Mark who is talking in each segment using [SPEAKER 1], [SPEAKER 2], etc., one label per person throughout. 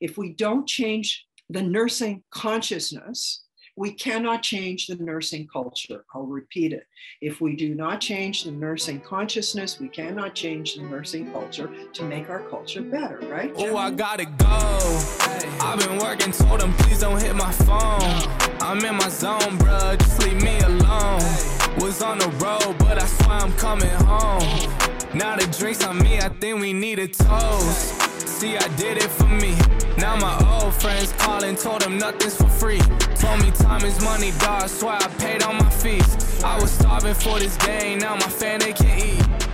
[SPEAKER 1] If we don't change the nursing consciousness, we cannot change the nursing culture. I'll repeat it. If we do not change the nursing consciousness, we cannot change the nursing culture to make our culture better, right?
[SPEAKER 2] Oh, I gotta go. I've been working, told them please don't hit my phone. I'm in my zone, bruh, just leave me alone. Was on the road, but I swear I'm coming home. Now the drinks on me, I think we need a toast. See, I did it for me. Now my old friends calling, told them nothing's for free. Told me time is money, dog. Swear I paid all my fees. I was starving for this game, now my family can eat.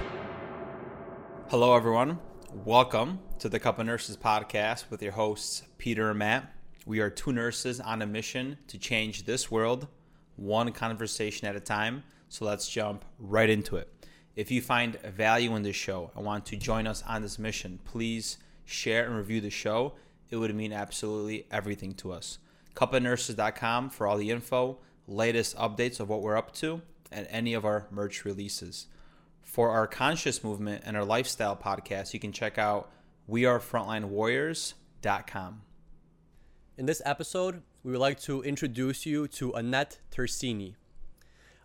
[SPEAKER 3] Hello, everyone. Welcome to the Cup of Nurses podcast with your hosts, Peter and Matt. We are two nurses on a mission to change this world, one conversation at a time. So let's jump right into it. If you find value in this show and want to join us on this mission, please share and review the show. It would mean absolutely everything to us. Cupofnurses.com for all the info, latest updates of what we're up to, and any of our merch releases. For our conscious movement and our lifestyle podcast, you can check out wearefrontlinewarriors.com.
[SPEAKER 4] In this episode, we would like to introduce you to Annette Tersigni.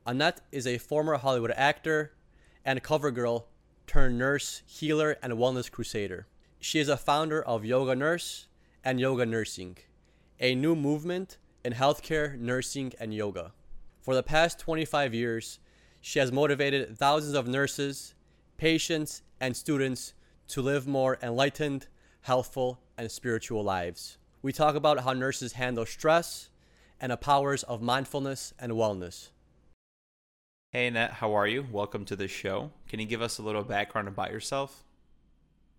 [SPEAKER 4] Annette is a former Hollywood actor and cover girl turned nurse, healer, and wellness crusader. She is a founder of Yoga Nurse and Yoga Nursing, a new movement in healthcare, nursing, and yoga. For the past 25 years, she has motivated thousands of nurses, patients, and students to live more enlightened, healthful, and spiritual lives. We talk about how nurses handle stress and the powers of mindfulness and wellness.
[SPEAKER 3] Hey, Annette, how are you? Welcome to the show. Can you give us a little background about yourself?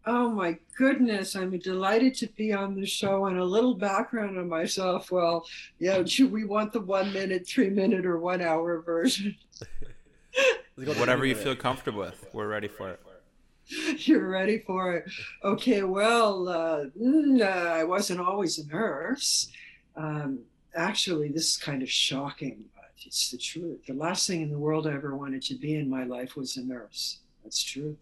[SPEAKER 1] Oh my goodness, I'm delighted to be on the show and a little background on myself. Well, yeah, do we want the one minute, three minute, or one hour version?
[SPEAKER 3] Whatever you feel comfortable with. We're ready for it.
[SPEAKER 1] You're ready for it. Okay, well, uh, uh, I wasn't always a nurse. Um, actually, this is kind of shocking, but it's the truth. The last thing in the world I ever wanted to be in my life was a nurse. That's true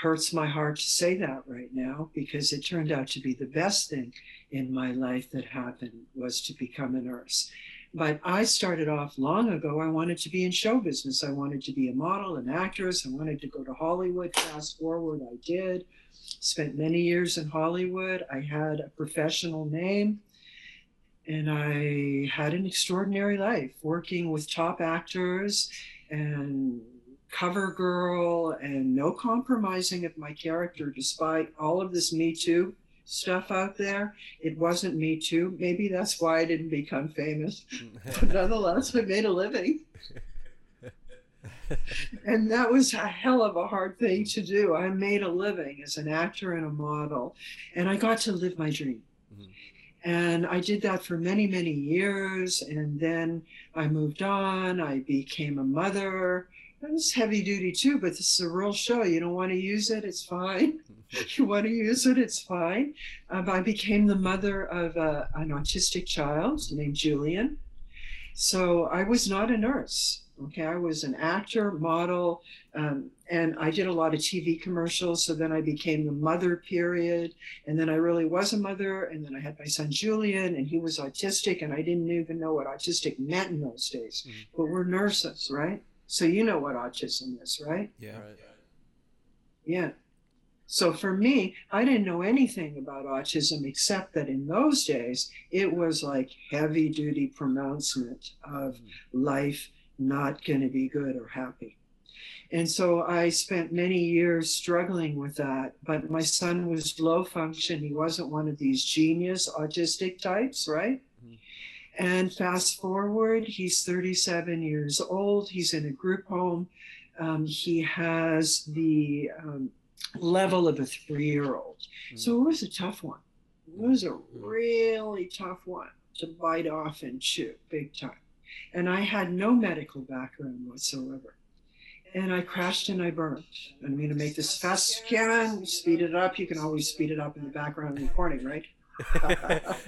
[SPEAKER 1] hurts my heart to say that right now because it turned out to be the best thing in my life that happened was to become a nurse. But I started off long ago. I wanted to be in show business. I wanted to be a model, an actress. I wanted to go to Hollywood. Fast forward, I did. Spent many years in Hollywood. I had a professional name and I had an extraordinary life working with top actors and cover girl and no compromising of my character despite all of this me too stuff out there it wasn't me too maybe that's why i didn't become famous but nonetheless i made a living and that was a hell of a hard thing to do i made a living as an actor and a model and i got to live my dream mm-hmm. and I did that for many, many years. And then I moved on. I became a mother. It's heavy duty too, but this is a real show. You don't want to use it, it's fine. you want to use it, it's fine. Um, I became the mother of a, an autistic child named Julian. So I was not a nurse. Okay, I was an actor, model, um, and I did a lot of TV commercials. So then I became the mother period. And then I really was a mother. And then I had my son Julian, and he was autistic, and I didn't even know what autistic meant in those days. Mm-hmm. But we're nurses, right? So you know what autism is, right?
[SPEAKER 3] Yeah.
[SPEAKER 1] Yeah. So for me, I didn't know anything about autism except that in those days it was like heavy duty pronouncement of life not going to be good or happy. And so I spent many years struggling with that. But my son was low function. He wasn't one of these genius autistic types, right? And fast forward, he's 37 years old. He's in a group home. Um, he has the um, level of a three year old. Mm. So it was a tough one. It was a hmm. really tough one to bite off and chew big time. And I had no medical background whatsoever. And I crashed and I burned. I'm going to make this fast as can, speed it up. You can always speed it up in the background recording, right?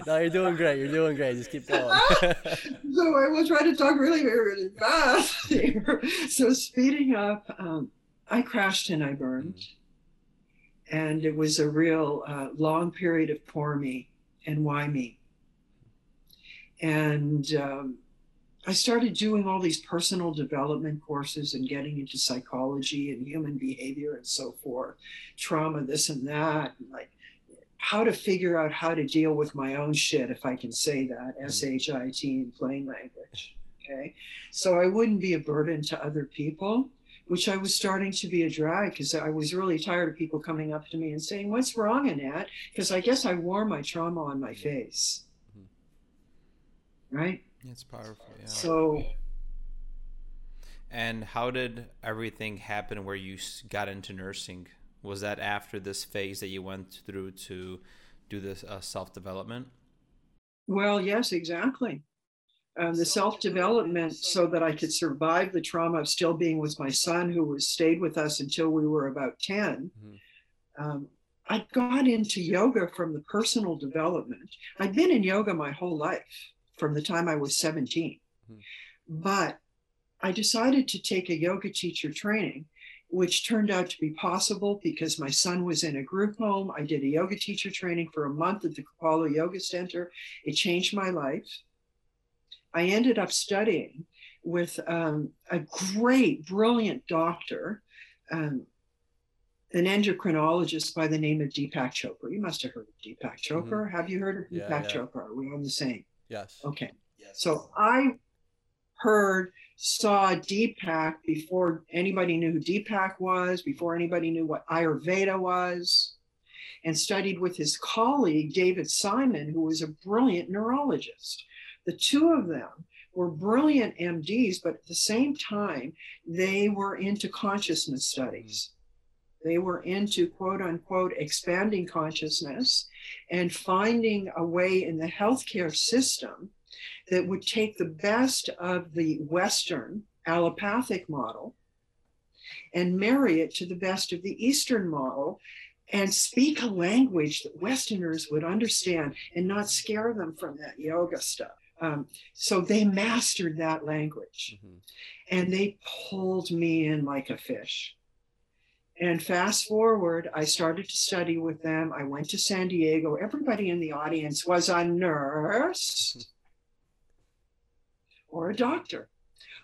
[SPEAKER 4] No, you're doing great. You're doing great. Just keep going.
[SPEAKER 1] so I will try to talk really, really fast here. So speeding up, um, I crashed and I burned. And it was a real uh, long period of poor me and why me. And um, I started doing all these personal development courses and getting into psychology and human behavior and so forth, trauma, this and that, and like how to figure out how to deal with my own shit, if I can say that, mm-hmm. S H I T in plain language. Okay. So I wouldn't be a burden to other people, which I was starting to be a drag because I was really tired of people coming up to me and saying, What's wrong, Annette? Because I guess I wore my trauma on my face. Mm-hmm. Right?
[SPEAKER 3] It's powerful. Yeah.
[SPEAKER 1] So,
[SPEAKER 3] and how did everything happen where you got into nursing? Was that after this phase that you went through to do this uh, self development?
[SPEAKER 1] Well, yes, exactly. Um, the self development so that I could survive the trauma of still being with my son, who was stayed with us until we were about 10. Mm-hmm. Um, I got into yoga from the personal development. I'd been in yoga my whole life from the time I was 17. Mm-hmm. But I decided to take a yoga teacher training, which turned out to be possible because my son was in a group home. I did a yoga teacher training for a month at the Kripalu Yoga Center. It changed my life. I ended up studying with um, a great, brilliant doctor, um, an endocrinologist by the name of Deepak Chopra. You must have heard of Deepak Chopra. Mm-hmm. Have you heard of Deepak yeah, yeah. Chopra? Are we on the same?
[SPEAKER 4] Yes.
[SPEAKER 1] Okay. Yes. So I heard, saw Deepak before anybody knew who Deepak was, before anybody knew what Ayurveda was, and studied with his colleague, David Simon, who was a brilliant neurologist. The two of them were brilliant MDs, but at the same time, they were into consciousness studies. They were into quote unquote expanding consciousness and finding a way in the healthcare system that would take the best of the Western allopathic model and marry it to the best of the Eastern model and speak a language that Westerners would understand and not scare them from that yoga stuff. Um, so they mastered that language mm-hmm. and they pulled me in like a fish. And fast forward, I started to study with them. I went to San Diego. Everybody in the audience was a nurse or a doctor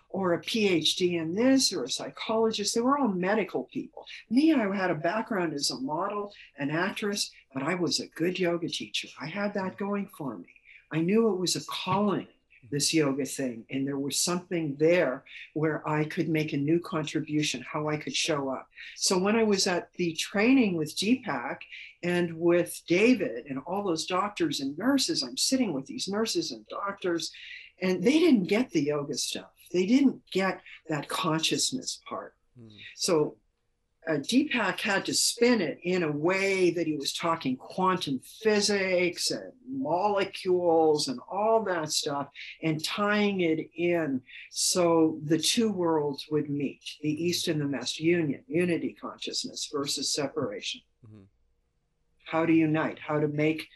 [SPEAKER 1] or a PhD in this or a psychologist. They were all medical people. Me, I had a background as a model, an actress, but I was a good yoga teacher. I had that going for me. I knew it was a calling this yoga thing. And there was something there where I could make a new contribution, how I could show up. So when I was at the training with Deepak and with David and all those doctors and nurses, I'm sitting with these nurses and doctors, and they didn't get the yoga stuff. They didn't get that consciousness part. Mm. So uh, Deepak had to spin it in a way that he was talking quantum physics and molecules and all that stuff and tying it in so the two worlds would meet the East and the West union, unity consciousness versus separation. Mm-hmm. How to unite, how to make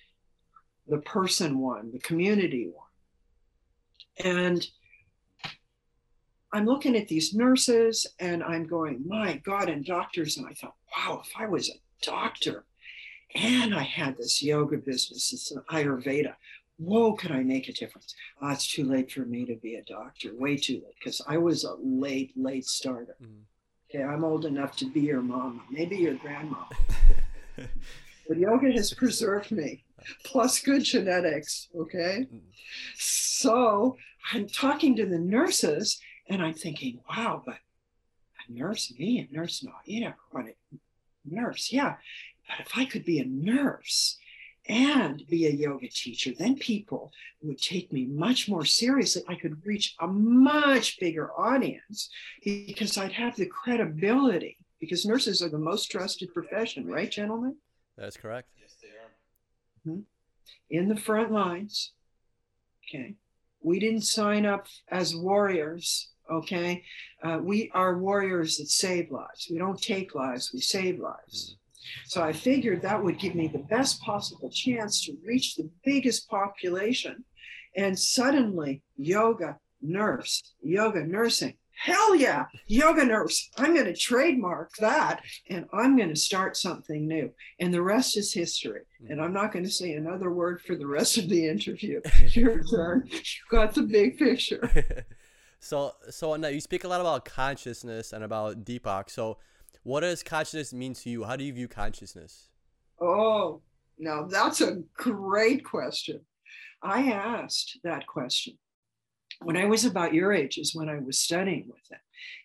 [SPEAKER 1] the person one, the community one. And I'm looking at these nurses and I'm going, my God, and doctors. And I thought, wow, if I was a doctor and I had this yoga business, it's an Ayurveda, whoa, could I make a difference? Oh, it's too late for me to be a doctor, way too late, because I was a late, late starter. Mm. Okay, I'm old enough to be your mom, maybe your grandma. but yoga has preserved me, plus good genetics. Okay. So I'm talking to the nurses and I'm thinking, wow, but a nurse, me, a nurse, no, you never want a nurse. Yeah. But if I could be a nurse and be a yoga teacher, then people would take me much more seriously. I could reach a much bigger audience because I'd have the credibility because nurses are the most trusted profession, right, gentlemen?
[SPEAKER 4] That's correct.
[SPEAKER 3] Yes, they are.
[SPEAKER 1] Mm-hmm. In the front lines. Okay. We didn't sign up as warriors okay uh, we are warriors that save lives we don't take lives we save lives so i figured that would give me the best possible chance to reach the biggest population and suddenly yoga nurse yoga nursing hell yeah, yoga nurse. I'm going to trademark that and I'm going to start something new. And the rest is history. Hmm. And I'm not going to say another word for the rest of the interview. Your turn. You got the big picture.
[SPEAKER 4] so, so now you speak a lot about consciousness and about Deepak. So, what does consciousness mean to you? How do you view consciousness?
[SPEAKER 1] Oh, now that's a great question. I asked that question when I was about your age is when I was studying with it.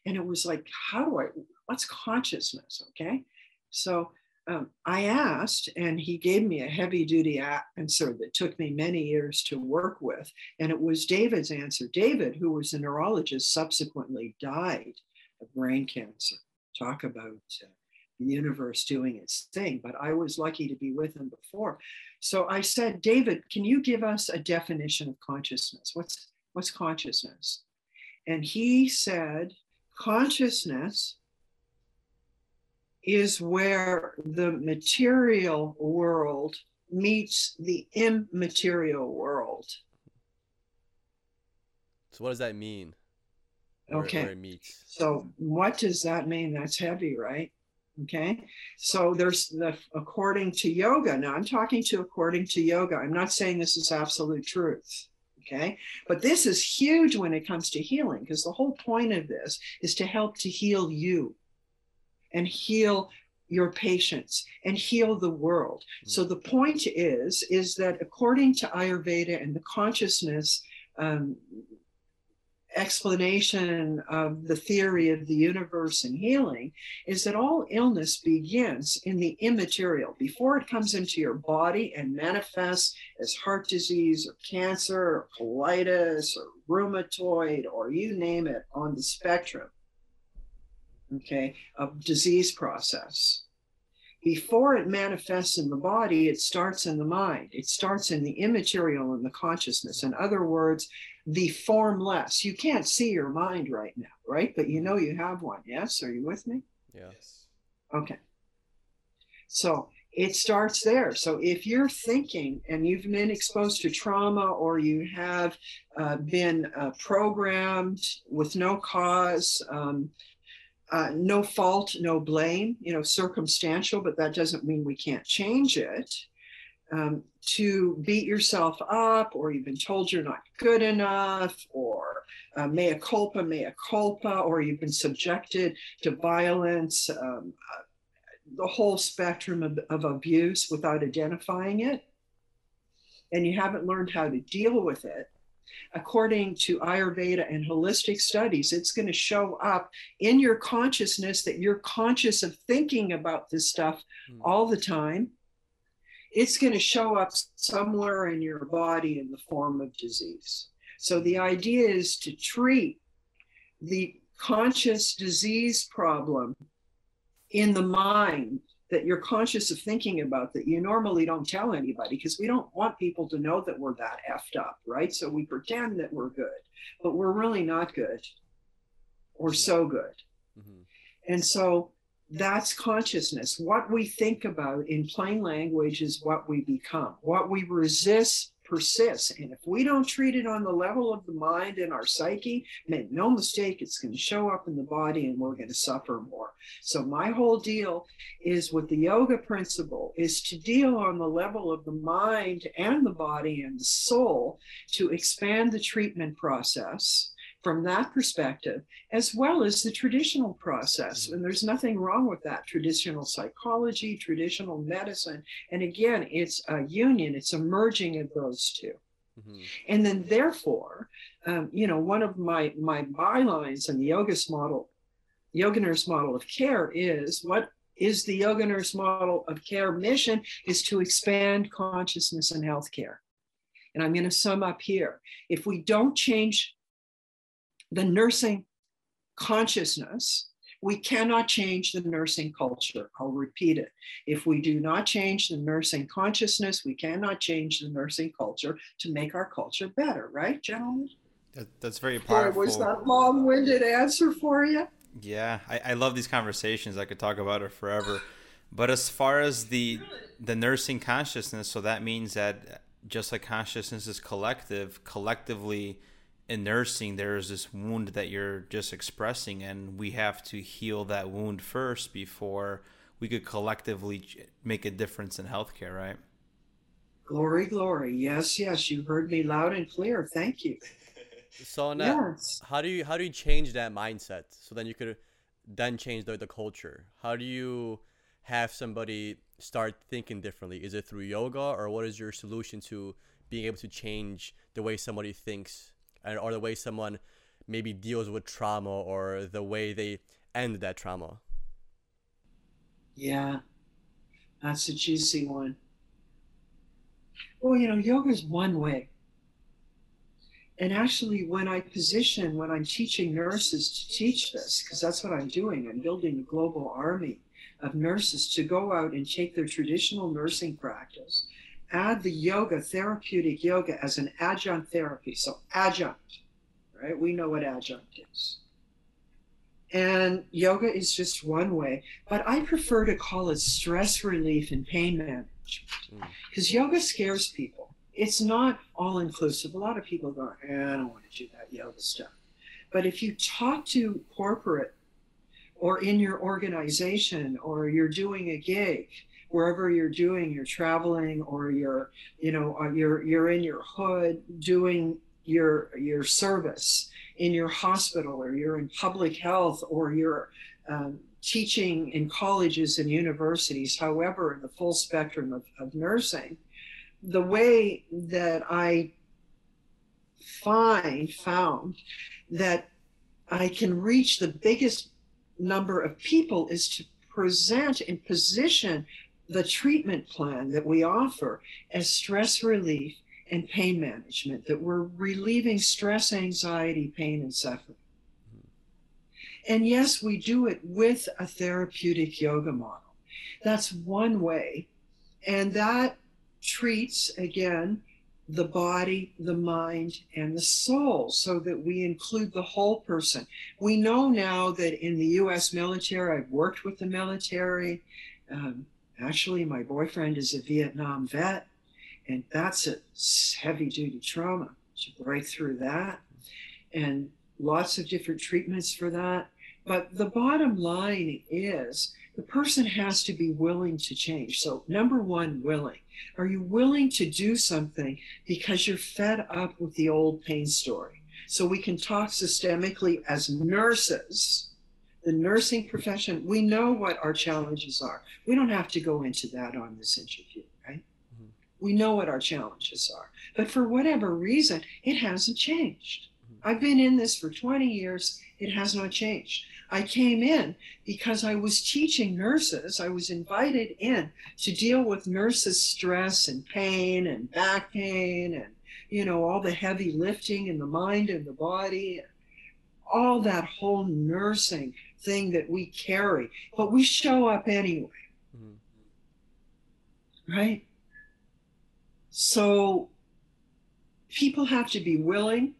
[SPEAKER 1] And it was like, how do I, what's consciousness? Okay. So um, I asked, and he gave me a heavy duty answer that took me many years to work with. And it was David's answer. David, who was a neurologist, subsequently died of brain cancer. Talk about uh, the universe doing its thing. But I was lucky to be with him before. So I said, David, can you give us a definition of consciousness? What's What's consciousness? And he said, consciousness is where the material world meets the immaterial world.
[SPEAKER 4] So, what does that mean?
[SPEAKER 1] Where, okay. Where it meets. So, what does that mean? That's heavy, right? Okay. So, there's the according to yoga. Now, I'm talking to according to yoga. I'm not saying this is absolute truth. Okay. But this is huge when it comes to healing because the whole point of this is to help to heal you and heal your patients and heal the world. So the point is, is that according to Ayurveda and the consciousness um, explanation of the theory of the universe and healing is that all illness begins in the immaterial before it comes into your body and manifests as heart disease or cancer or colitis or rheumatoid or you name it on the spectrum okay of disease process before it manifests in the body, it starts in the mind. It starts in the immaterial and the consciousness. In other words, the formless. You can't see your mind right now, right? But you know you have one. Yes? Are you with me?
[SPEAKER 4] Yes.
[SPEAKER 1] Okay. So it starts there. So if you're thinking and you've been exposed to trauma or you have uh, been uh, programmed with no cause, um, uh, no fault, no blame, you know, circumstantial, but that doesn't mean we can't change it um, to beat yourself up, or you've been told you're not good enough, or uh, mea culpa, mea culpa, or you've been subjected to violence, um, uh, the whole spectrum of, of abuse without identifying it, and you haven't learned how to deal with it. According to Ayurveda and holistic studies, it's going to show up in your consciousness that you're conscious of thinking about this stuff mm. all the time it's going to show up somewhere in your body in the form of disease. So the idea is to treat the conscious disease problem in the mind that you're conscious of thinking about that you normally don't tell anybody because we don't want people to know that we're that effed up, right? So we pretend that we're good, but we're really not good or so good. Mm-hmm. And so that's consciousness. What we think about in plain language is what we become. What we resist persists. And if we don't treat it on the level of the mind and our psyche, make no mistake, it's going to show up in the body and we're going to suffer more. So my whole deal is with the yoga principle is to deal on the level of the mind and the body and the soul to expand the treatment process from that perspective, as well as the traditional process. Mm-hmm. And there's nothing wrong with that traditional psychology, traditional medicine. And again, it's a union, it's a merging of those 2 mm-hmm. And then, therefore, um, you know, one of my, my bylines in the yoga model, yoga nurse model of care is what is the yoga nurse model of care mission is to expand consciousness in healthcare. And I'm going to sum up here. If we don't change the nursing consciousness, we cannot change the nursing culture. I'll repeat it. If we do not change the nursing consciousness, we cannot change the nursing culture to make our culture better, right, gentlemen?
[SPEAKER 3] That, that's very powerful.
[SPEAKER 1] was that long winded answer for you?
[SPEAKER 3] Yeah, I, I love these conversations. I could talk about it forever. But as far as the the nursing consciousness, so that means that just like consciousness is collective, collectively in nursing there's this wound that you're just expressing and we have to heal that wound first before we could collectively make a difference in healthcare right?
[SPEAKER 1] Glory glory. Yes yes. You heard me loud and clear. Thank you.
[SPEAKER 4] So Annette, yes. how do you how do you change that mindset so then you could then change the, the culture? How do you have somebody start thinking differently? Is it through yoga or what is your solution to being able to change the way somebody thinks and or the way someone maybe deals with trauma or the way they end that trauma.
[SPEAKER 1] Yeah, that's a juicy one. Well, you know, yoga is one way. And actually, when I position, when I'm teaching nurses to teach this, because that's what I'm doing, I'm building a global army of nurses to go out and take their traditional nursing practice add the yoga, therapeutic yoga, as an adjunct therapy. So, adjunct, right? We know what adjunct is. And yoga is just one way, but I prefer to call it stress relief and pain management because mm. yoga scares people. It's not all inclusive. A lot of people go, eh, I don't want to do that yoga stuff. But if you talk to corporate or in your organization or you're doing a gig wherever you're doing, you're traveling or you're, you know, uh, you're you're in your hood doing your your service in your hospital or you're in public health or you're um, teaching in colleges and universities, however, in the full spectrum of, of nursing, the way that I find found that I can reach the biggest number of people is to present and position the treatment plan that we offer as stress relief and pain management, that we're relieving stress, anxiety, pain, and suffering. And yes, we do it with a therapeutic yoga model. That's one way. And that treats, again, the body, the mind, and the soul so that we include the whole person. We know now that in the US military, I've worked with the military. Um, Actually, my boyfriend is a Vietnam vet, and that's a heavy duty trauma to break through that. And lots of different treatments for that. But the bottom line is the person has to be willing to change. So, number one, willing. Are you willing to do something because you're fed up with the old pain story? So, we can talk systemically as nurses the nursing profession, we know what our challenges are. We don't have to go into that on this interview, right? Mm-hmm. We know what our challenges are. But for whatever reason, it hasn't changed. Mm-hmm. I've been in this for 20 years, it has not changed. I came in because I was teaching nurses. I was invited in to deal with nurses' stress and pain and back pain and, you know, all the heavy lifting in the mind and the body, all that whole nursing thing that we carry, but we show up anyway. Mm-hmm. Right? So people have to be willing.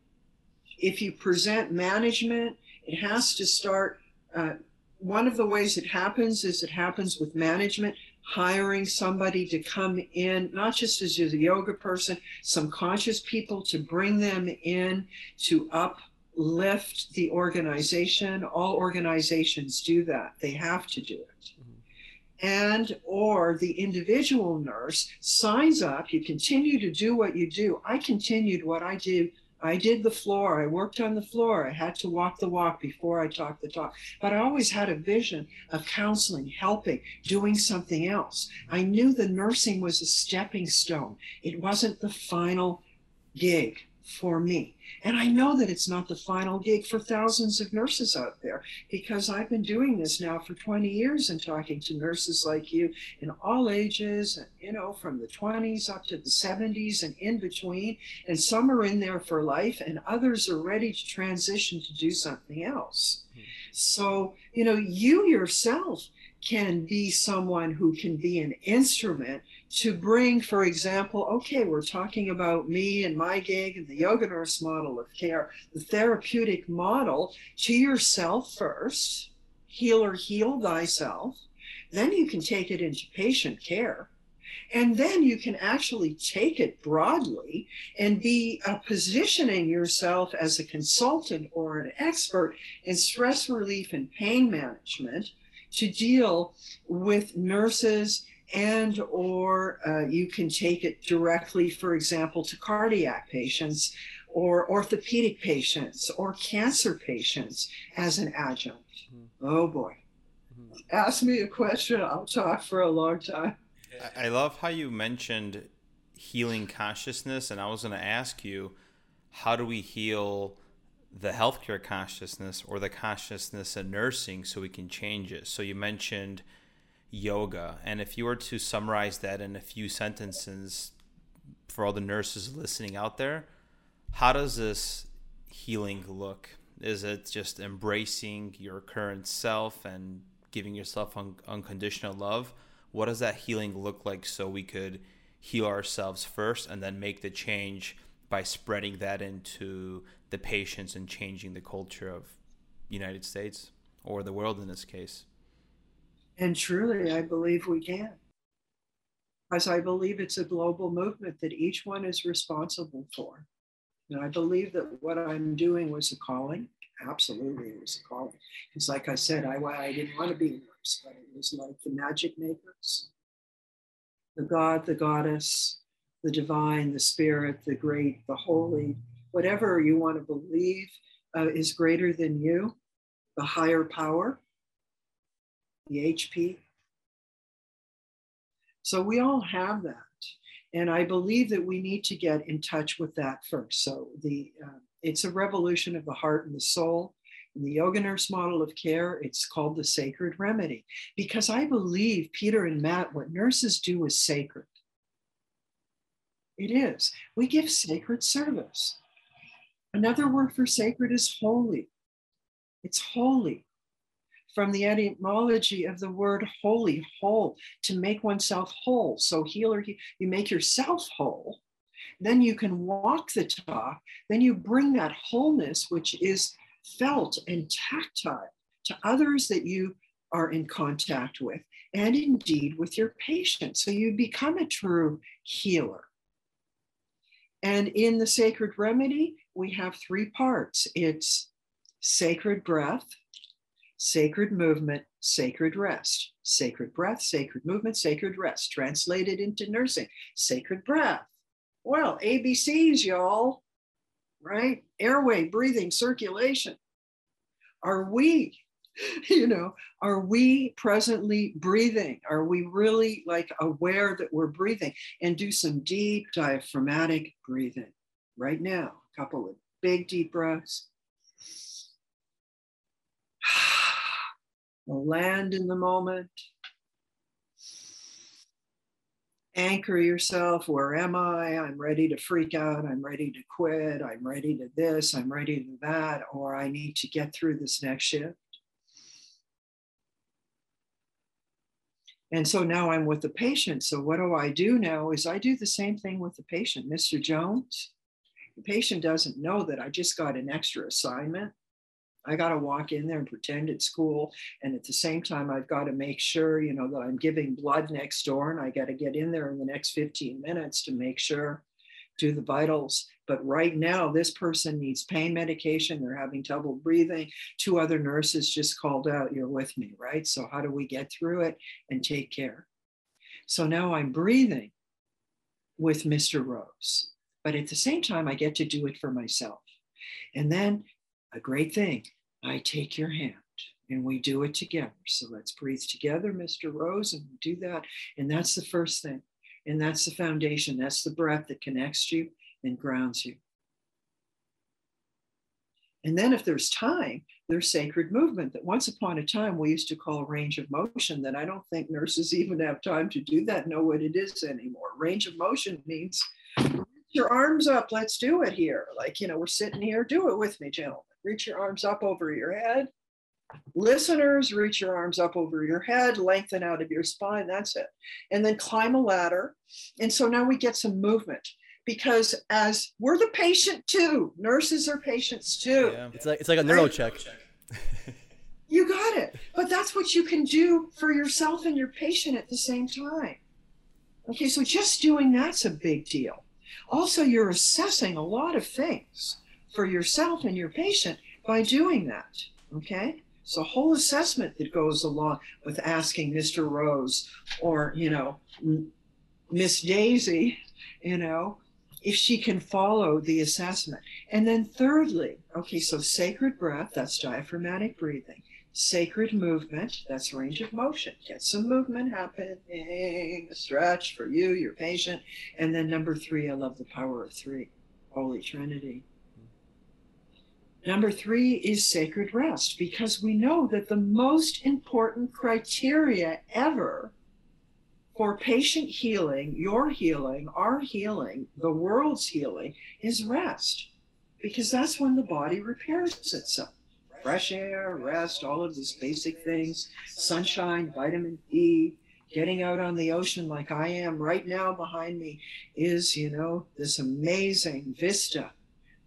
[SPEAKER 1] If you present management, it has to start. Uh, one of the ways it happens is it happens with management hiring somebody to come in, not just as a yoga person, some conscious people to bring them in to up lift the organization. All organizations do that. They have to do it. Mm-hmm. And or the individual nurse signs up, you continue to do what you do. I continued what I did. I did the floor. I worked on the floor. I had to walk the walk before I talked the talk. But I always had a vision of counseling, helping, doing something else. I knew the nursing was a stepping stone. It wasn't the final gig for me. And I know that it's not the final gig for thousands of nurses out there because I've been doing this now for 20 years and talking to nurses like you in all ages, and, you know, from the 20s up to the 70s and in between. And some are in there for life and others are ready to transition to do something else. So, you know, you yourself can be someone who can be an instrument to bring, for example, okay, we're talking about me and my gig and the yoga nurse model of care, the therapeutic model to yourself first, heal or heal thyself. Then you can take it into patient care. And then you can actually take it broadly and be uh, positioning yourself as a consultant or an expert in stress relief and pain management to deal with nurses and or uh, you can take it directly for example to cardiac patients or orthopedic patients or cancer patients as an adjunct mm-hmm. oh boy mm-hmm. ask me a question i'll talk for a long time
[SPEAKER 3] i love how you mentioned healing consciousness and i was going to ask you how do we heal the healthcare consciousness or the consciousness in nursing so we can change it so you mentioned yoga. And if you were to summarize that in a few sentences for all the nurses listening out there, how does this healing look? Is it just embracing your current self and giving yourself un- unconditional love? What does that healing look like so we could heal ourselves first and then make the change by spreading that into the patients and changing the culture of United States or the world in this case?
[SPEAKER 1] And truly, I believe we can. Because I believe it's a global movement that each one is responsible for. And I believe that what I'm doing was a calling. Absolutely, it was a calling. It's like I said, I, I didn't want to be a nurse, but it was like the magic makers the God, the goddess, the divine, the spirit, the great, the holy, whatever you want to believe uh, is greater than you, the higher power the HP. So we all have that. And I believe that we need to get in touch with that first. So the uh, it's a revolution of the heart and the soul. In the yoga nurse model of care, it's called the sacred remedy because I believe, Peter and Matt, what nurses do is sacred. It is. We give sacred service. Another word for sacred is holy. It's holy from the etymology of the word holy, whole, to make oneself whole. So healer, you make yourself whole. Then you can walk the talk. Then you bring that wholeness, which is felt and tactile, to others that you are in contact with, and indeed with your patient. So you become a true healer. And in the sacred remedy, we have three parts it's sacred breath, sacred movement, sacred rest. Sacred breath, sacred movement, sacred rest. Translated into nursing, sacred breath. Well, ABCs, y'all, right? Airway, breathing, circulation. Are we, you know, are we presently breathing? Are we really like aware that we're breathing? And do some deep diaphragmatic breathing right now. A couple of big deep breaths land in the moment. Anchor yourself. Where am I? I'm ready to freak out. I'm ready to quit. I'm ready to this. I'm ready to that. Or I need to get through this next shift. And so now I'm with the patient. So what do I do now is I do the same thing with the patient. Mr. Jones, the patient doesn't know that I just got an extra assignment. I got to walk in there and pretend it's school. And at the same time, I've got to make sure, you know, that I'm giving blood next door and I got to get in there in the next 15 minutes to make sure, do the vitals. But right now, this person needs pain medication. They're having trouble breathing. Two other nurses just called out, You're with me, right? So, how do we get through it and take care? So now I'm breathing with Mr. Rose. But at the same time, I get to do it for myself. And then a great thing. I take your hand and we do it together. So let's breathe together, Mr. Rose, and do that. And that's the first thing. And that's the foundation. That's the breath that connects you and grounds you. And then, if there's time, there's sacred movement that once upon a time we used to call range of motion. That I don't think nurses even have time to do that, know what it is anymore. Range of motion means your arms up. Let's do it here. Like, you know, we're sitting here. Do it with me, gentlemen reach your arms up over your head. Listeners, reach your arms up over your head, lengthen out of your spine. That's it. And then climb a ladder. And so now we get some movement because as we're the patient too, nurses are patients too.
[SPEAKER 4] Yeah. It's like it's like a neuro check.
[SPEAKER 1] you got it. But that's what you can do for yourself and your patient at the same time. Okay, so just doing that's a big deal. Also, you're assessing a lot of things for yourself and your patient by doing that. Okay, so a whole assessment that goes along with asking Mr. Rose or you know Miss Daisy, you know, if she can follow the assessment. And then thirdly, okay, so sacred breath, that's diaphragmatic breathing. Sacred movement, that's range of motion. Get some movement happening, a stretch for you, your patient. And then number three, I love the power of three, Holy Trinity. Number three is sacred rest because we know that the most important criteria ever for patient healing, your healing, our healing, the world's healing is rest because that's when the body repairs itself. Fresh air, rest, all of these basic things, sunshine, vitamin D, getting out on the ocean like I am right now behind me is, you know, this amazing vista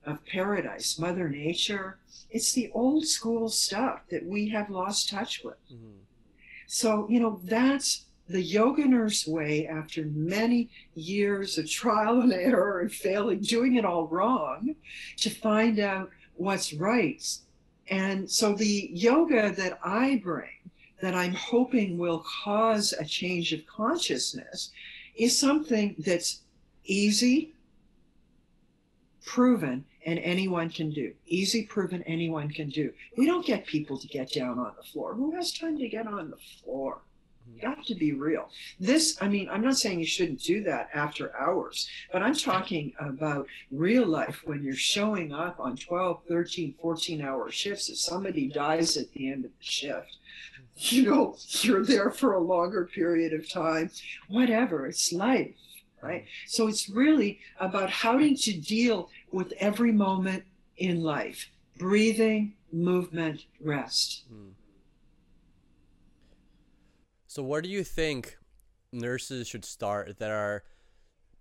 [SPEAKER 1] of paradise, Mother Nature. It's the old school stuff that we have lost touch with. Mm-hmm. So, you know, that's the yoga nurse way after many years of trial and error and failing, doing it all wrong to find out what's right. And so the yoga that I bring, that I'm hoping will cause a change of consciousness, is something that's easy, proven, and anyone can do. Easy, proven, anyone can do. We don't get people to get down on the floor. Who has time to get on the floor? You got to be real. This, I mean, I'm not saying you shouldn't do that after hours, but I'm talking about real life when you're showing up on 12, 13, 14 hour shifts. If somebody dies at the end of the shift, you know, you're there for a longer period of time, whatever, it's life, right? So it's really about how to deal with every moment in life breathing, movement, rest. Mm.
[SPEAKER 4] So, where do you think nurses should start that are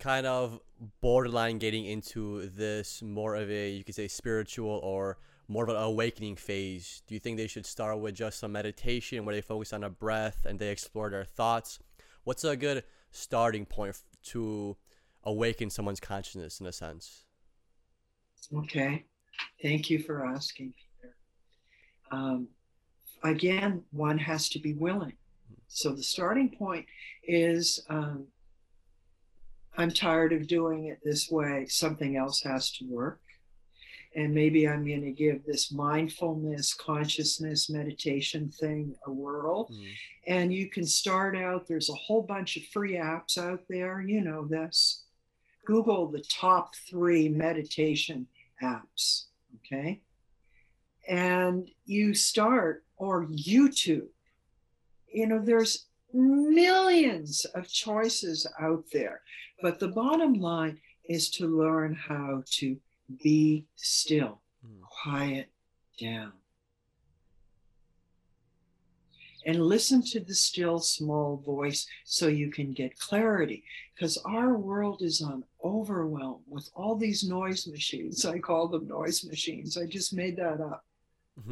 [SPEAKER 4] kind of borderline getting into this more of a, you could say, spiritual or more of an awakening phase? Do you think they should start with just some meditation where they focus on a breath and they explore their thoughts? What's a good starting point to awaken someone's consciousness in a sense?
[SPEAKER 1] Okay. Thank you for asking, Peter. Um, again, one has to be willing. So the starting point is um, I'm tired of doing it this way. Something else has to work. And maybe I'm going to give this mindfulness, consciousness, meditation thing a whirl. Mm-hmm. And you can start out, there's a whole bunch of free apps out there. You know this. Google the top three meditation apps. Okay. And you start, or YouTube you know, there's millions of choices out there. But the bottom line is to learn how to be still, mm. quiet down. And listen to the still small voice so you can get clarity. Because our world is on overwhelm with all these noise machines. I call them noise machines. I just made that up.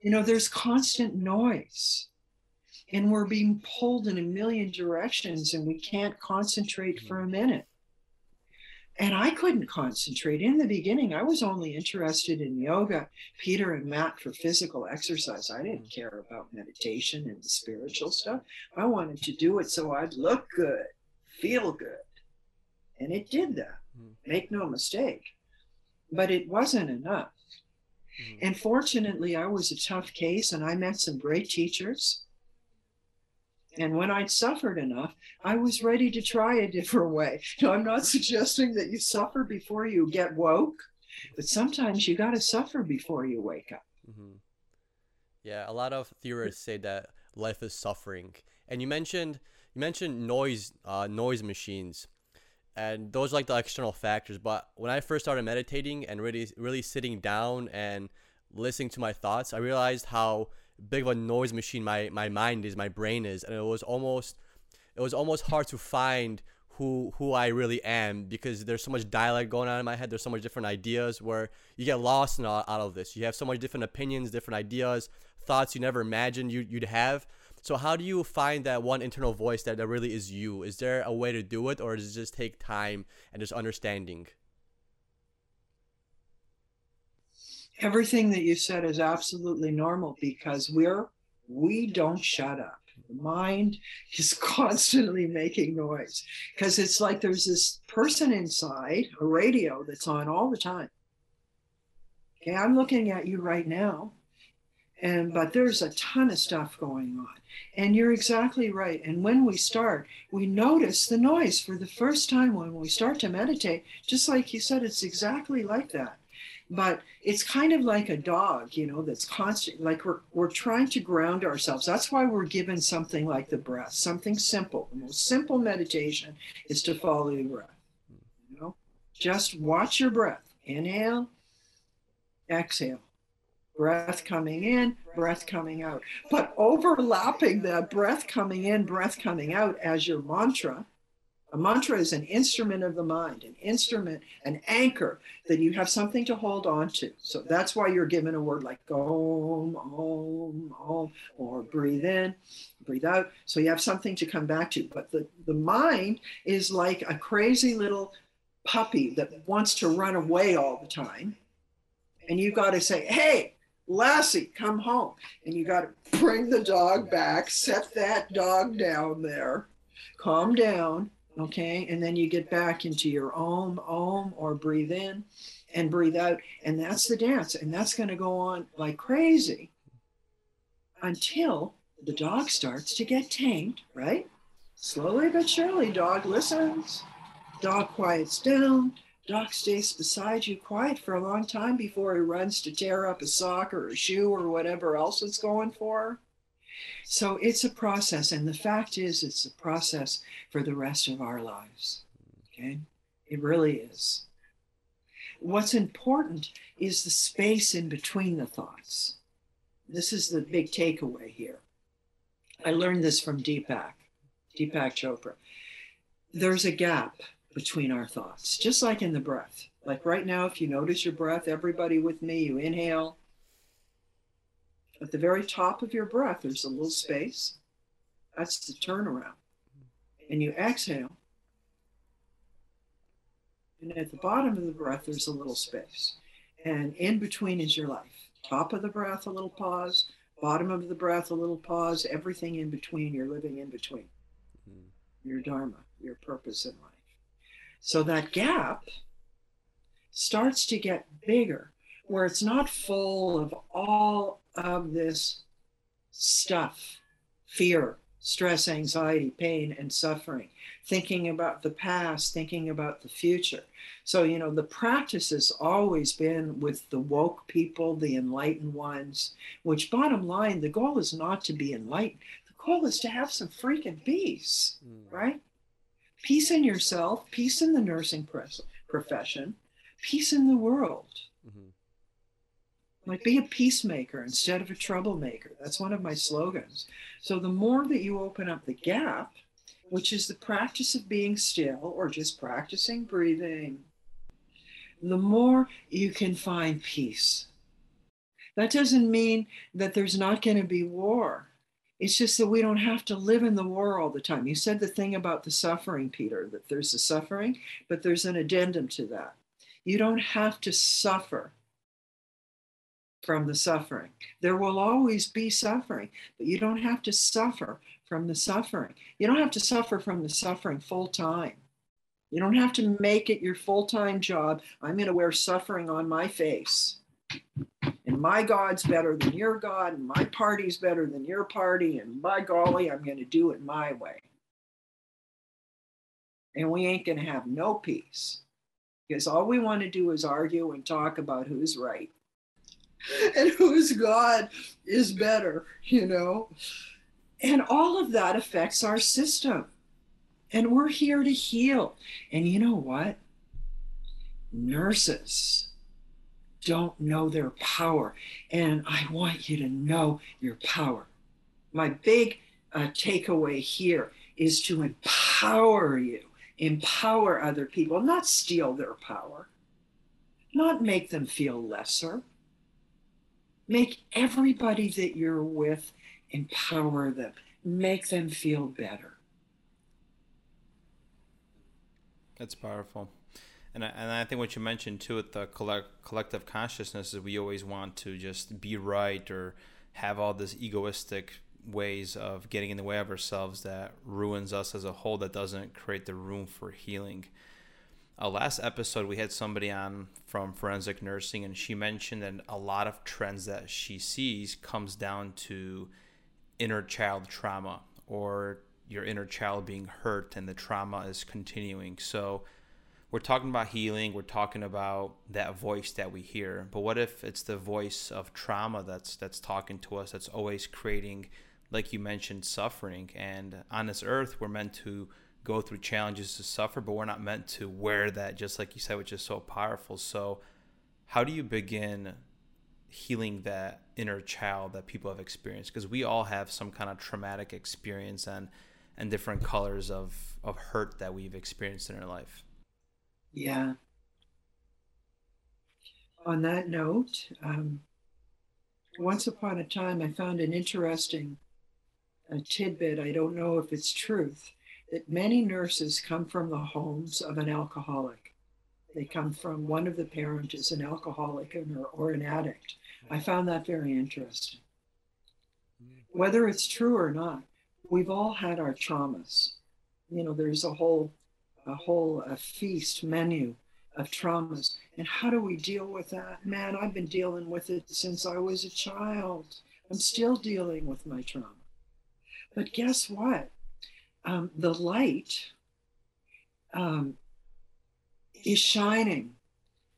[SPEAKER 1] you know, there's constant noise and we're being pulled in a million directions and we can't concentrate for a minute. And I couldn't concentrate. In the beginning, I was only interested in yoga, Peter and Matt for physical exercise. I didn't care about meditation and the spiritual stuff. I wanted to do it so I'd look good, feel good. And it did that. Hmm. Make no mistake. But it wasn't enough. Mm. And fortunately, I was a tough case and I met some great teachers and when I'd suffered enough, I was ready to try a different way. No, I'm not suggesting that you suffer before you get woke, but sometimes you got to suffer before you wake up. Mm-hmm.
[SPEAKER 4] Yeah, a lot of theorists say that life is suffering, and you mentioned you mentioned noise uh, noise machines, and those are like the external factors. But when I first started meditating and really really sitting down and listening to my thoughts, I realized how big of a noise machine my my mind is, my brain is, and it was almost it was almost hard to find who who I really am because there's so much dialect going on in my head. There's so much different ideas where you get lost in all, out of this. You have so much different opinions, different ideas, thoughts you never imagined you, you'd have. So how do you find that one internal voice that, that really is you? Is there a way to do it or does it just take time and just understanding?
[SPEAKER 1] Everything that you said is absolutely normal because we're we don't shut up. The mind is constantly making noise because it's like there's this person inside a radio that's on all the time. Okay, I'm looking at you right now and but there's a ton of stuff going on. And you're exactly right. And when we start we notice the noise for the first time when we start to meditate. Just like you said it's exactly like that. But it's kind of like a dog you know that's constant like we're, we're trying to ground ourselves. That's why we're given something like the breath something simple. The most simple meditation is to follow your breath you know. Just watch your breath. Inhale exhale breath coming in, breath coming out. But overlapping that breath coming in, breath coming out as your mantra. A mantra is an instrument of the mind, an instrument, an anchor that you have something to hold on to. So that's why you're given a word like om, om, om, or breathe in, breathe out. So you have something to come back to. But the, the mind is like a crazy little puppy that wants to run away all the time. And you've got to say, hey, Lassie, come home. And you got to bring the dog back, set that dog down there, calm down, okay? And then you get back into your om, om, or breathe in and breathe out. And that's the dance. And that's going to go on like crazy until the dog starts to get tamed, right? Slowly but surely, dog listens, dog quiets down, Doc stays beside you quiet for a long time before he runs to tear up a sock or a shoe or whatever else it's going for. So it's a process. And the fact is, it's a process for the rest of our lives. Okay? It really is. What's important is the space in between the thoughts. This is the big takeaway here. I learned this from Deepak, Deepak Chopra. There's a gap between our thoughts, just like in the breath. Like right now, if you notice your breath, everybody with me, you inhale. At the very top of your breath, there's a little space. That's the turnaround. And you exhale. And at the bottom of the breath, there's a little space. And in between is your life. Top of the breath, a little pause. Bottom of the breath, a little pause. Everything in between, you're living in between. Mm. Your dharma, your purpose in life. So that gap starts to get bigger, where it's not full of all of this stuff fear, stress, anxiety, pain, and suffering, thinking about the past, thinking about the future. So, you know, the practice has always been with the woke people, the enlightened ones, which bottom line, the goal is not to be enlightened. The goal is to have some freaking peace, mm. right? Peace in yourself, peace in the nursing profession, peace in the world. Mm-hmm. Like be a peacemaker instead of a troublemaker. That's one of my slogans. So the more that you open up the gap, which is the practice of being still or just practicing breathing, the more you can find peace. That doesn't mean that there's not going to be war. It's just that we don't have to live in the war all the time. You said the thing about the suffering, Peter, that there's the suffering, but there's an addendum to that. You don't have to suffer from the suffering. There will always be suffering, but you don't have to suffer from the suffering. You don't have to suffer from the suffering full time. You don't have to make it your full time job. I'm going to wear suffering on my face and my God's better than your God, and my party's better than your party, and by golly, I'm going to do it my way. And we ain't going to have no peace because all we want to do is argue and talk about who's right and whose God is better, you know? And all of that affects our system. And we're here to heal. And you know what? Nurses don't know their power. And I want you to know your power. My big uh, takeaway here is to empower you, empower other people, not steal their power, not make them feel lesser. Make everybody that you're with empower them, make them feel better.
[SPEAKER 3] That's powerful. And I, and I think what you mentioned too with the collect, collective consciousness is we always want to just be right or have all this egoistic ways of getting in the way of ourselves that ruins us as a whole that doesn't create the room for healing. Uh, last episode we had somebody on from forensic nursing and she mentioned that a lot of trends that she sees comes down to inner child trauma or your inner child being hurt and the trauma is continuing. So we're talking about healing, we're talking about that voice that we hear. But what if it's the voice of trauma that's that's talking to us that's always creating like you mentioned suffering and on this earth we're meant to go through challenges to suffer, but we're not meant to wear that just like you said which is so powerful. So how do you begin healing that inner child that people have experienced because we all have some kind of traumatic experience and and different colors of of hurt that we've experienced in our life
[SPEAKER 1] yeah on that note um, once upon a time i found an interesting a tidbit i don't know if it's truth that many nurses come from the homes of an alcoholic they come from one of the parents is an alcoholic or, or an addict I found that very interesting. Whether it's true or not, we've all had our traumas. You know, there's a whole a whole a feast menu of traumas. And how do we deal with that? Man, I've been dealing with it since I was a child. I'm still dealing with my trauma. But guess what? Um, the light um, is shining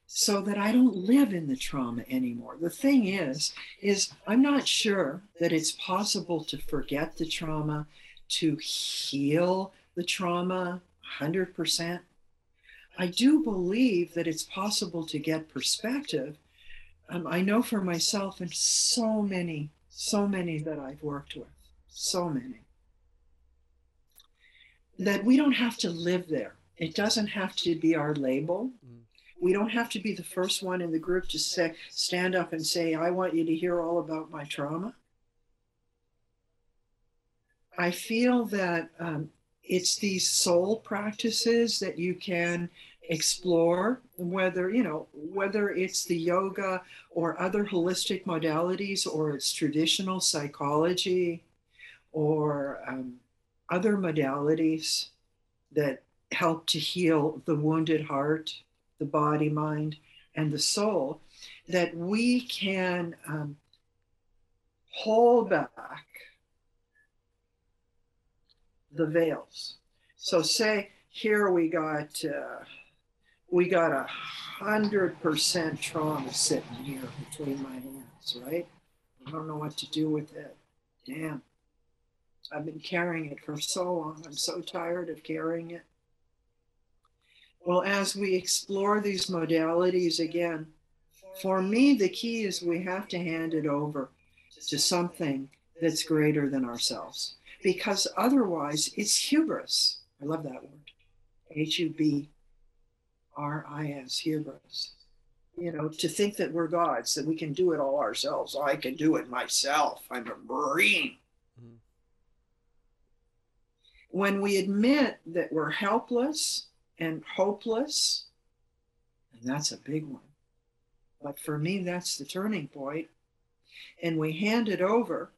[SPEAKER 1] so that I don't live in the trauma anymore. The thing is, is I'm not sure that it's possible to forget the trauma, to heal the trauma 100%. I do believe that it's possible to get perspective. Um, I know for myself and so many, so many that I've worked with, so many, that we don't have to live there. It doesn't have to be our label. Mm we don't have to be the first one in the group to say, stand up and say, I want you to hear all about my trauma. I feel that um, it's these soul practices that you can explore whether you know whether it's the yoga or other holistic modalities or it's traditional psychology or um, other modalities that help to heal the wounded heart the body, mind, and the soul, that we can um, hold back the veils. So, say here we got uh, we got a hundred percent trauma sitting here between my hands, right? I don't know what to do with it. Damn. I've been carrying it for so long. I'm so tired of carrying it. Well, as we explore these modalities again, for me, the key is we have to hand it over to something that's greater than ourselves. Because otherwise, it's hubris. I love that word. H U B R I S, hubris. You know, to think that we're gods, that we can do it all ourselves. I can do it myself. I'm a Marine. Mm-hmm. When we admit that we're helpless, and hopeless. And that's a big one. But for me, that's the turning point. And we hand it over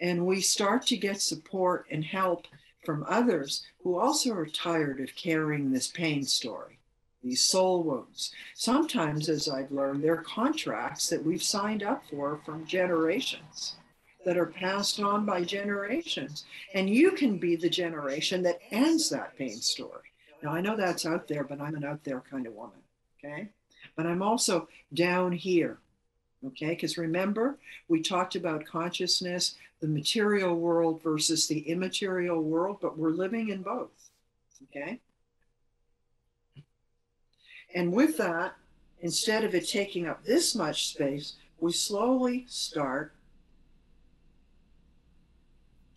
[SPEAKER 1] and we start to get support and help from others who also are tired of carrying this pain story, these soul wounds. Sometimes, as I've learned, they're contracts that we've signed up for from generations that are passed on by generations. And you can be the generation that ends that pain story. Now, I know that's out there, but I'm an out there kind of woman. Okay. But I'm also down here. Okay. Because remember, we talked about consciousness, the material world versus the immaterial world, but we're living in both. Okay. And with that, instead of it taking up this much space, we slowly start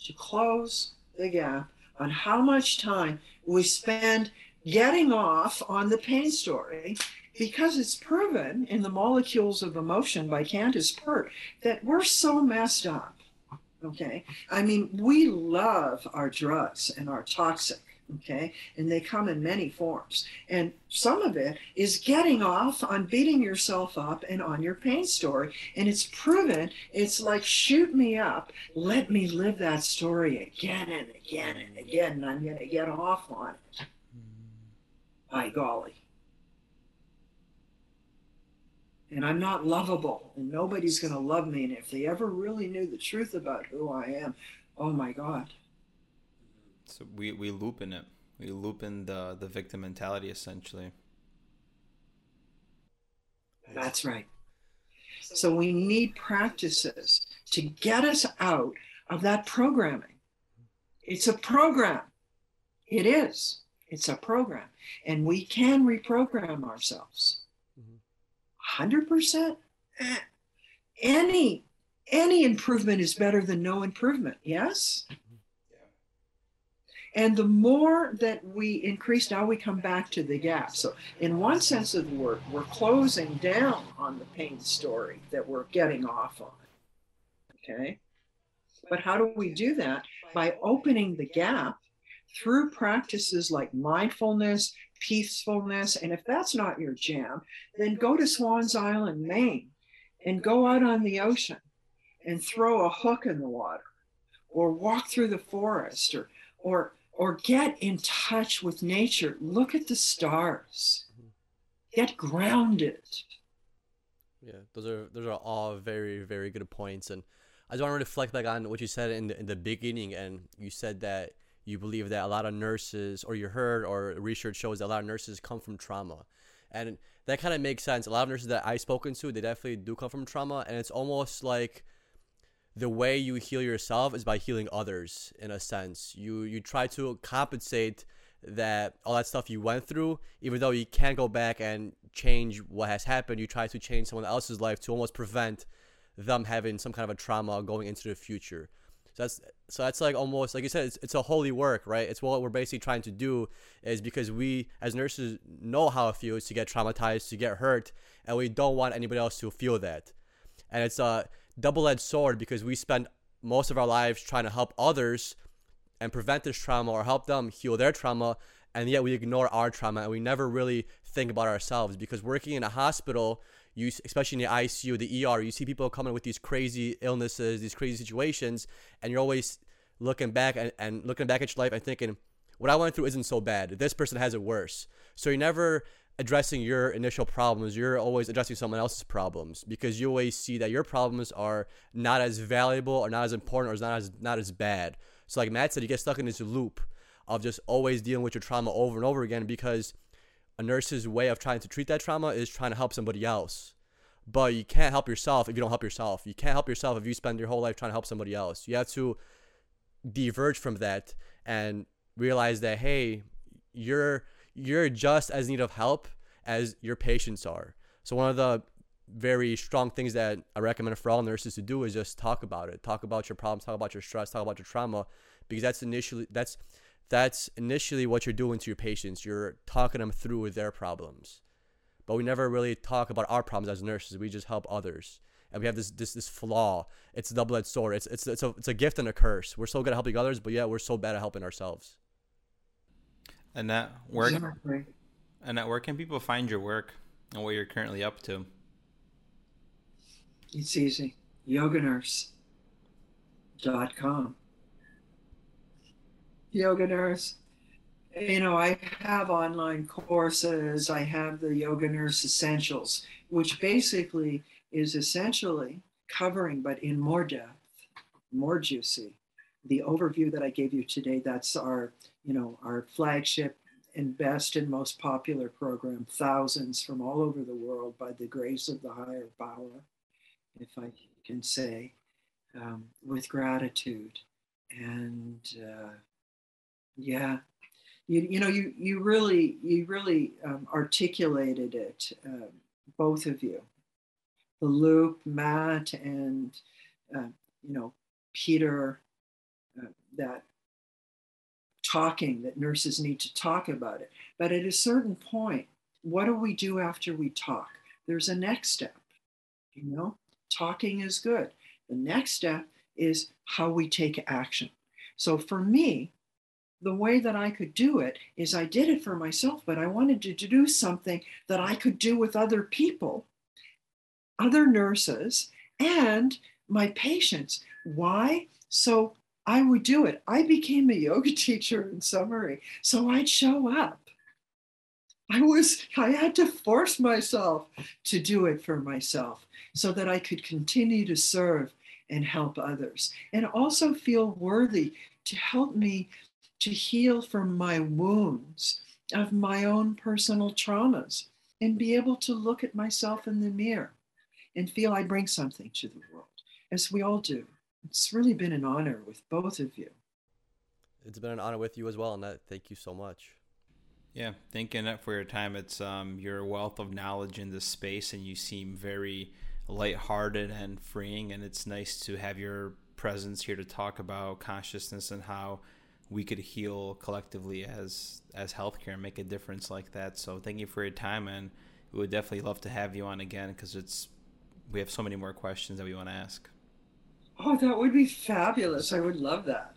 [SPEAKER 1] to close the gap on how much time we spend getting off on the pain story because it's proven in the molecules of emotion by Candace Pert that we're so messed up. Okay. I mean, we love our drugs and our toxic. Okay. And they come in many forms. And some of it is getting off on beating yourself up and on your pain story. And it's proven, it's like, shoot me up. Let me live that story again and again and again. And I'm going to get off on it. Mm. By golly. And I'm not lovable, and nobody's going to love me. And if they ever really knew the truth about who I am, oh my God.
[SPEAKER 3] So we, we loop in it. We loop in the, the victim mentality essentially.
[SPEAKER 1] That's right. So we need practices to get us out of that programming. It's a program. It is. It's a program. And we can reprogram ourselves. 100%? Eh, any any improvement is better than no improvement. Yes? And the more that we increase, now we come back to the gap. So, in one sense of the word, we're closing down on the pain story that we're getting off on. Okay? But how do we do that? By opening the gap through practices like mindfulness, peacefulness. And if that's not your jam, then go to Swans Island, Maine, and go out on the ocean and throw a hook in the water or walk through the forest or or or get in touch with nature. Look at the stars. Mm-hmm. Get grounded.
[SPEAKER 4] Yeah those are those are all very very good points and i just want to reflect back on what you said in the, in the beginning and you said that you believe that a lot of nurses, or you heard, or research shows that a lot of nurses come from trauma. And that kind of makes sense. A lot of nurses that I've spoken to, they definitely do come from trauma. And it's almost like the way you heal yourself is by healing others in a sense. You you try to compensate that all that stuff you went through, even though you can't go back and change what has happened, you try to change someone else's life to almost prevent them having some kind of a trauma going into the future. That's so that's like almost like you said, it's, it's a holy work, right? It's what we're basically trying to do is because we as nurses know how it feels to get traumatized, to get hurt, and we don't want anybody else to feel that. And it's a double-edged sword because we spend most of our lives trying to help others and prevent this trauma or help them heal their trauma, and yet we ignore our trauma and we never really think about ourselves because working in a hospital you especially in the ICU, the ER, you see people coming with these crazy illnesses, these crazy situations, and you're always looking back and, and looking back at your life and thinking, what I went through isn't so bad. This person has it worse. So you're never addressing your initial problems. You're always addressing someone else's problems because you always see that your problems are not as valuable or not as important or not as not as bad. So like Matt said, you get stuck in this loop of just always dealing with your trauma over and over again because a nurse's way of trying to treat that trauma is trying to help somebody else. But you can't help yourself if you don't help yourself. You can't help yourself if you spend your whole life trying to help somebody else. You have to diverge from that and realize that hey, you're you're just as need of help as your patients are. So one of the very strong things that I recommend for all nurses to do is just talk about it. Talk about your problems, talk about your stress, talk about your trauma because that's initially that's that's initially what you're doing to your patients. You're talking them through their problems. But we never really talk about our problems as nurses. We just help others. And we have this this this flaw. It's a double-edged sword. It's it's it's a it's a gift and a curse. We're so good at helping others, but yeah, we're so bad at helping ourselves.
[SPEAKER 3] And that work and that where can people find your work and what you're currently up to?
[SPEAKER 1] It's easy. Yoganurse.com yoga nurse. You know, I have online courses. I have the Yoga Nurse Essentials, which basically is essentially covering, but in more depth, more juicy. The overview that I gave you today, that's our, you know, our flagship and best and most popular program, thousands from all over the world by the grace of the higher power, if I can say, um, with gratitude. And uh, yeah. You, you know, you, you really, you really um, articulated it, uh, both of you. The loop, Matt, and, uh, you know, Peter, uh, that talking, that nurses need to talk about it. But at a certain point, what do we do after we talk? There's a next step, you know, talking is good. The next step is how we take action. So for me, the way that I could do it is I did it for myself, but I wanted to do something that I could do with other people, other nurses, and my patients. Why? So I would do it. I became a yoga teacher in summary. So I'd show up. I was, I had to force myself to do it for myself so that I could continue to serve and help others and also feel worthy to help me to heal from my wounds of my own personal traumas and be able to look at myself in the mirror and feel I bring something to the world, as we all do. It's really been an honor with both of you.
[SPEAKER 4] It's been an honor with you as well, Annette. Thank you so much.
[SPEAKER 3] Yeah, thank you Annette for your time. It's um, your wealth of knowledge in this space, and you seem very lighthearted and freeing. And it's nice to have your presence here to talk about consciousness and how we could heal collectively as as healthcare and make a difference like that. So thank you for your time, and we would definitely love to have you on again because it's we have so many more questions that we want to ask.
[SPEAKER 1] Oh, that would be fabulous. I would love that.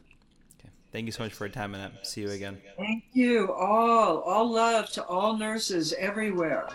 [SPEAKER 3] Okay. Thank you so much for your time, and see you again.
[SPEAKER 1] Thank you all. All love to all nurses everywhere.